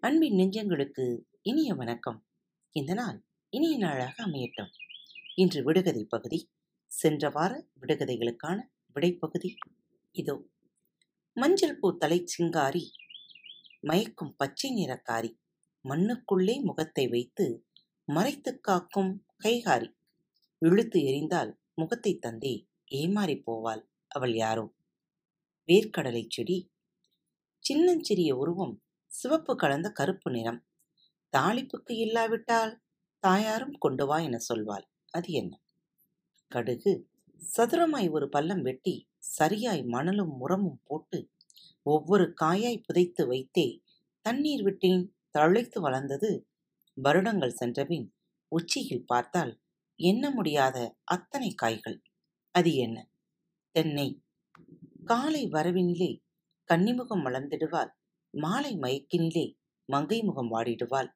அன்பின் நெஞ்சங்களுக்கு இனிய வணக்கம். இந்த நாள் இனிய நாளாக அமையட்டும். இன்று விடுகதை பகுதி சென்ற வார விடுகதைகளுக்கான விடைப்பகுதி இதோ. மஞ்சள் பூ தலை சிங்காரி மயக்கும் பச்சை நிறக்காரி மண்ணுக்குள்ளே முகத்தை வைத்து மறைத்து காக்கும் கைகாரி. இழுத்து எறிந்தால் முகத்தை தந்தே ஏமாறி போவாள் அவள் யாரோ. வேர்க்கடலை செடி சின்னஞ்சிறிய உருவம் சிவப்பு கலந்த கருப்பு நிறம். தாளிப்புக்கு இல்லாவிட்டால் தாயாரும் கொண்டு வா என சொல்வாள். அது என்ன? கடுகு சதுரமாய் ஒரு பள்ளம் வெட்டி சரியாய் மணலும் முரமும் போட்டு ஒவ்வொரு காயாய் புதைத்து வைத்தே தண்ணீர் விட்டேன் தழைத்து வளர்ந்தது வருடங்கள் சென்றபின் உச்சியில் பார்த்தால் எண்ண முடியாத அத்தனை காய்கள். அது என்ன? தென்னை. காலை வரவினிலே கன்னிமுகம் மலர்ந்திடுவாள் மாலை மயக்கினிலே மங்கை முகம் வாடிடுவாள்.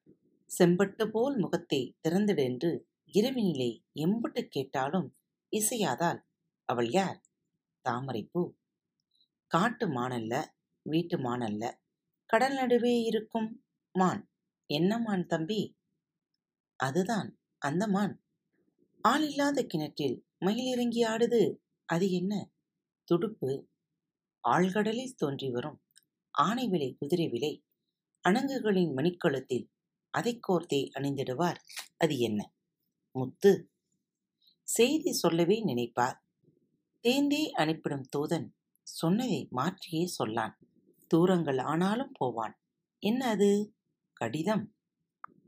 செம்பட்டு போல் முகத்தை திறந்திடென்று இரவினிலே எம்பட்டு கேட்டாலும் இசையாதால் அவள் யார்? தாமரைப்பூ காட்டு மானல்ல வீட்டு மானல்ல கடல் நடுவே இருக்கும் மான். என்ன மான் தம்பி? அதுதான் அந்த மான். ஆள் இல்லாத கிணற்றில் மயில் இறங்கி ஆடுது. அது என்ன? துடுப்பு. ஆழ்கடலில் தோன்றி வரும். ஆனை விலை குதிரை விலை அணங்குகளின் மணிக்கழுத்தில் அதை கோர்த்தே அணிந்திடுவார் அது என்ன? முத்து. செய்தி சொல்லவே நினைப்பார். தேந்தே அனுப்பிடும் தூதன் சொன்னதை மாற்றியே சொல்லான். தூரங்கள் ஆனாலும் போவான். என்ன அது? கடிதம்.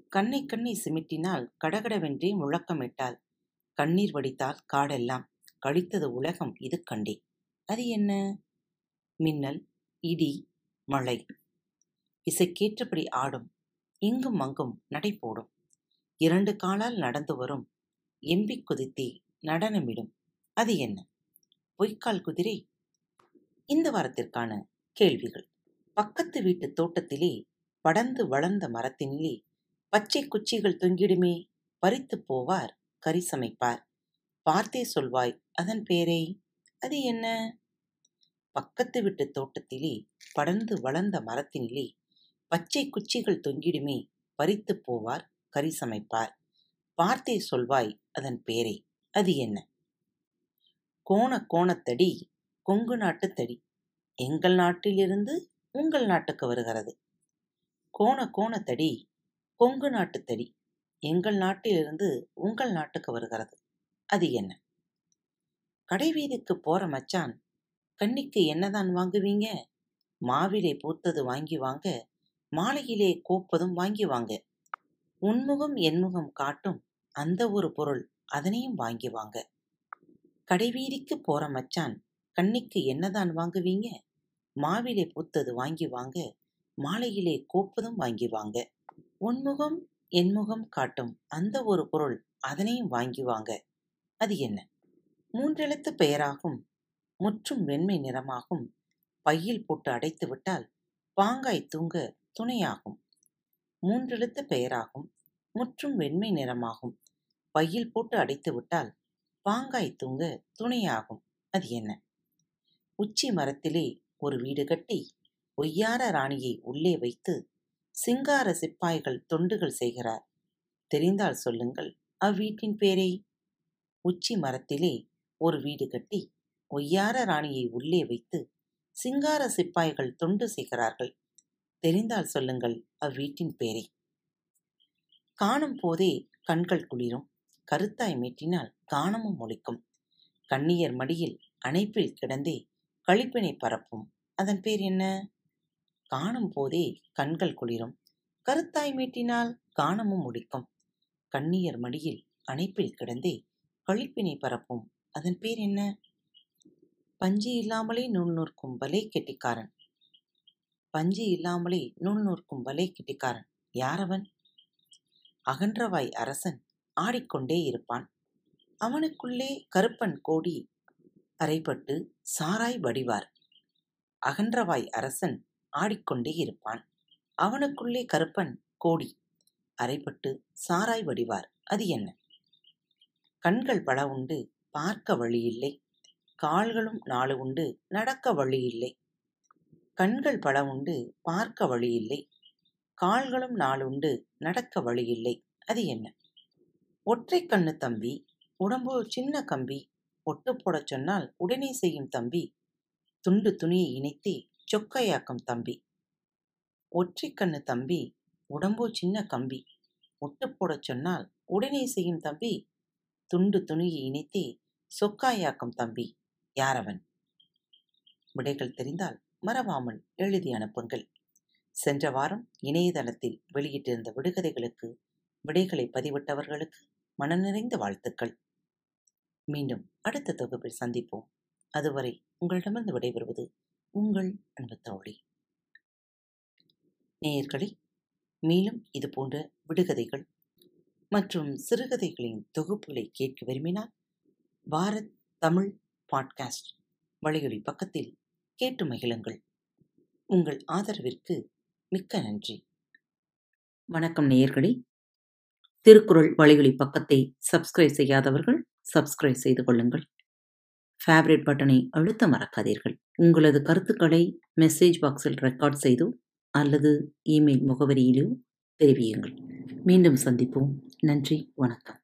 கண்ணை கண்ணை சிமிட்டினால் கடகடவென்றே முழக்கமிட்டால் கண்ணீர் வடித்தால் காடெல்லாம். கழித்தது உலகம் இது கண்டே. அது என்ன? மின்னல் இடி மழை. இசைக்கேற்றபடி ஆடும். இங்கும் அங்கும் நடை போடும். இரண்டு காலால் நடந்து வரும். எம்பி குதித்தே நடனமிடும். அது என்ன? பொய்க்கால் குதிரை? இந்த வாரத்திற்கான கேள்விகள். பக்கத்து வீட்டு தோட்டத்திலே படர்ந்து வளர்ந்த மரத்தினிலே பச்சை குச்சிகள் தொங்கிடுமே. பறித்து போவார் கறி சமைப்பார். பார்த்தே சொல்வாய் அதன் பேரை? அது என்ன? பக்கத்து வீட்டு தோட்டத்திலே படர்ந்து வளர்ந்த மரத்தினிலே பச்சை குச்சிகள் தொங்கிடுமே பறித்து போவார் கறி சமைப்பார். பார்த்தே சொல்வாய் அதன் பேரே அது என்ன? கோண கோணத்தடி கொங்கு நாட்டு தடி எங்கள் நாட்டிலிருந்து உங்கள் நாட்டுக்கு வருகிறது. கோண கோணத்தடி கொங்கு நாட்டு தடி எங்கள் நாட்டிலிருந்து உங்கள் நாட்டுக்கு வருகிறது. அது என்ன? கடைவீதிக்கு போற மச்சான் கன்னிக்கு என்னதான் வாங்குவீங்க? மாவிலே பூத்தது வாங்கி வாங்க மாலையிலே கோப்பதும் வாங்கி வாங்க. உன்முகம் என்முகம் காட்டும் அந்த ஒரு பொருள் அதனையும் வாங்கி வாங்க. கடைவீதிக்கு போற மச்சான் கன்னிக்கு என்னதான் வாங்குவீங்க? மாவிலே பூத்தது வாங்கி வாங்க மாலையிலே கோப்பதும் வாங்கி வாங்க. உன்முகம் என்முகம் காட்டும் அந்த ஒரு பொருள் அதனையும் வாங்கி வாங்க. அது என்ன? மூன்றெழுத்து பெயராகும் முற்றும் வெண்மை நிறமாகும். பையில் போட்டு அடைத்து விட்டால் பாங்காய் தூங்க துணையாகும். மூன்றெழுத்து பெயராகும். முற்றும் வெண்மை நிறமாகும். பையில் போட்டு அடைத்து விட்டால் பாங்காய் தூங்க துணையாகும். அது என்ன? உச்சி மரத்திலே ஒரு வீடு கட்டி ஒய்யார ராணியை உள்ளே வைத்து சிங்கார சிப்பாய்கள் தொண்டுகள் செய்கிறார். தெரிந்தால் சொல்லுங்கள் அவ்வீட்டின் பேரை. உச்சி மரத்திலே ஒரு வீடு கட்டி ஒய்யார ராணியை உள்ளே வைத்து சிங்கார சிப்பாய்கள் தொண்டு செய்கிறார்கள். தெரிந்தால் சொல்லுங்கள் அவ்வீட்டின் பேரை. காணும் போதே கண்கள் குளிரும். கருத்தாய் மீட்டினால் காணமும் ஒழிக்கும் கண்ணியர் மடியில் அணைப்பில் கிடந்தே கழிப்பினை பரப்பும். அதன் பேர் என்ன? காணும் போதே கண்கள் குளிரும். கருத்தாய் மீட்டினால் காணமும் முடிக்கும் கண்ணியர் மடியில் அணைப்பில் கிடந்தே கழிப்பினை பரப்பும். அதன் பேர் என்ன? பஞ்சு இல்லாமலே நூல் நூற்கும் வலை கெட்டிக்காரன். பஞ்சு இல்லாமலே நூல் நூற்கும் வலை கெட்டிக்காரன். யாரவன்? அகன்றவாய் அரசன் ஆடிக்கொண்டே இருப்பான். அவனுக்குள்ளே கருப்பன் கோடி அறைப்பட்டு சாராய் வடிவார். அகன்றவாய் அரசன் ஆடிக்கொண்டே இருப்பான். அவனுக்குள்ளே கருப்பன் கோடி அறைப்பட்டு சாராய் வடிவார். அது என்ன? கண்கள் பல உண்டு பார்க்க வழியில்லை கால்களும் நாலு உண்டு நடக்க வழியில்லை. கண்கள் பல உண்டு பார்க்க வழியில்லை. கால்களும் நாலு உண்டு நடக்க வழியில்லை. அது என்ன? ஒற்றை கண்ணு தம்பி உடம்பு சின்ன கம்பி ஒட்டு போடச் சொன்னால் உடனே செய்யும் தம்பி துண்டு துணியை இணைத்தே சொக்கையாக்கும் தம்பி. ஒற்றை கண்ணு தம்பி உடம்போ சின்ன கம்பி ஒட்டு போடச் சொன்னால் உடனே செய்யும் தம்பி துண்டு துணியை இணைத்தே சொக்காயாக்கும் தம்பி. யாரவன்? விடைகள் தெரிந்தால் மறவாமல் எழுதி அனுப்புங்கள். சென்ற வாரம் இணையதளத்தில் வெளியிட்டிருந்த விடுகதைகளுக்கு விடைகளை பதிவிட்டவர்களுக்கு மனநிறைந்த வாழ்த்துக்கள். மீண்டும் அடுத்த தொகுப்பில் சந்திப்போம். அதுவரை உங்களிடமிருந்து விடைபெறுவது உங்கள் அன்பு தோழி நேயர்களே மேலும் இது போன்ற விடுகதைகள் மற்றும் சிறுகதைகளின் தொகுப்புகளை கேட்க விரும்பினால் பாரத் தமிழ் பாட்காஸ்ட் வழியொலி பக்கத்தில் கேட்டு மகிழுங்கள். உங்கள் ஆதரவிற்கு மிக்க நன்றி. வணக்கம் நேயர்களே. திருக்குறள் வழியொலி பக்கத்தை சப்ஸ்கிரைப் செய்யாதவர்கள் சப்ஸ்கிரைப் செய்து கொள்ளுங்கள். ஃபேவரட் பட்டனை அழுத்த மறக்காதீர்கள். உங்களது கருத்துக்களை மெசேஜ் பாக்ஸில் ரெக்கார்ட் செய்தோ அல்லது இமெயில் முகவரியிலோ தெரிவியுங்கள். மீண்டும் சந்திப்போம். நன்றி. வணக்கம்.